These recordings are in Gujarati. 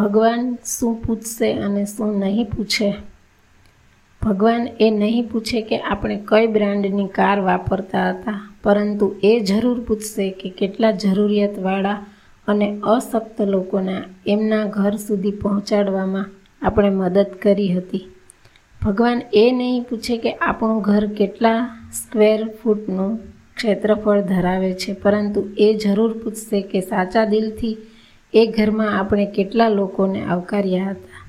ભગવાન શું પૂછશે અને શું નહીં પૂછે? ભગવાન એ નહીં પૂછે કે આપણે કઈ બ્રાન્ડની કાર વાપરતા હતા, પરંતુ એ જરૂર પૂછશે કે કેટલા જરૂરિયાતવાળા અને અશક્ત લોકોના એમના ઘર સુધી પહોંચાડવામાં આપણે મદદ કરી હતી. ભગવાન એ નહીં પૂછે કે આપણું ઘર કેટલા સ્ક્વેર ફૂટનું ક્ષેત્રફળ ધરાવે છે, પરંતુ એ જરૂર પૂછશે કે સાચા દિલથી એ ઘરમાં આપણે કેટલા લોકોને આવકાર્યા હતા?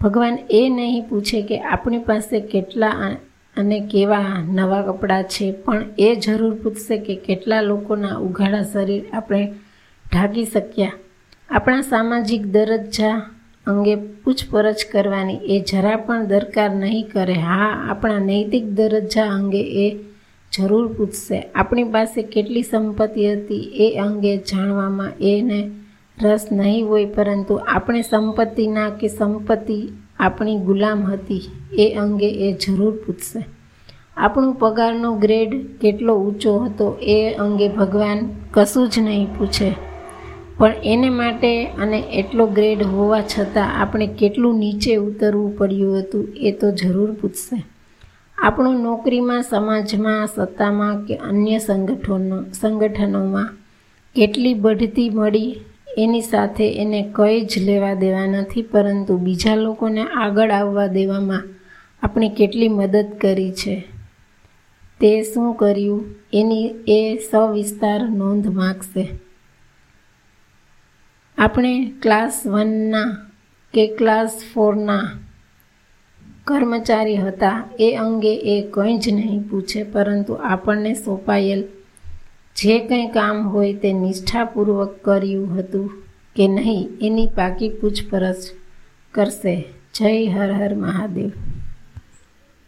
ભગવાન એ નહીં પૂછે કે આપણી પાસે કેટલા અને કેવા નવા કપડાં છે, પણ એ જરૂર પૂછશે કે કેટલા લોકોના ઉઘાડા શરીર આપણે ઢાંકી શક્યા. આપણા સામાજિક દરજ્જા અંગે પૂછપરછ કરવાની એ જરા પણ દરકાર નહીં કરે. હા, આપણા નૈતિક દરજ્જા અંગે એ જરૂર પૂછશે. આપણી પાસે કેટલી સંપત્તિ હતી એ અંગે જાણવામાં એને રસ નહીં હોય, પરંતુ આપણે સંપત્તિના કે સંપત્તિ આપણી ગુલામ હતી, એ અંગે એ જરૂર પૂછશે. આપણો પગારનો ગ્રેડ કેટલો ઊંચો હતો, એ અંગે ભગવાન કશું જ નહીં પૂછે. પણ એને માટે અને એટલો ગ્રેડ હોવા છતાં આપણે કેટલું નીચે ઉતરવું પડ્યું હતું, એ તો જરૂર પૂછશે. આપણું નોકરીમાં, સમાજમાં, સત્તામાં કે અન્ય સંગઠનો, સંગઠનોમાં કેટલી બઢતી મળી એની સાથે એને કંઈ જ લેવા દેવા નથી, પરંતુ બીજા લોકોને આગળ આવવા દેવામાં આપણે કેટલી મદદ કરી છે. તે શું કર્યું? એની એ સવિસ્તાર નોંધ માગશે. આપણે ક્લાસ વનના કે ક્લાસ ફોરના કર્મચારી હતા, એ અંગે એ કંઈ જ નહીં પૂછે, પરંતુ આપણને સોંપાયેલ જે કંઈ કામ હોય તે નિષ્ઠાપૂર્વક કર્યું હતું કે નહીં એની પાકી પૂછપરછ કરશે. જય હર હર મહાદેવ.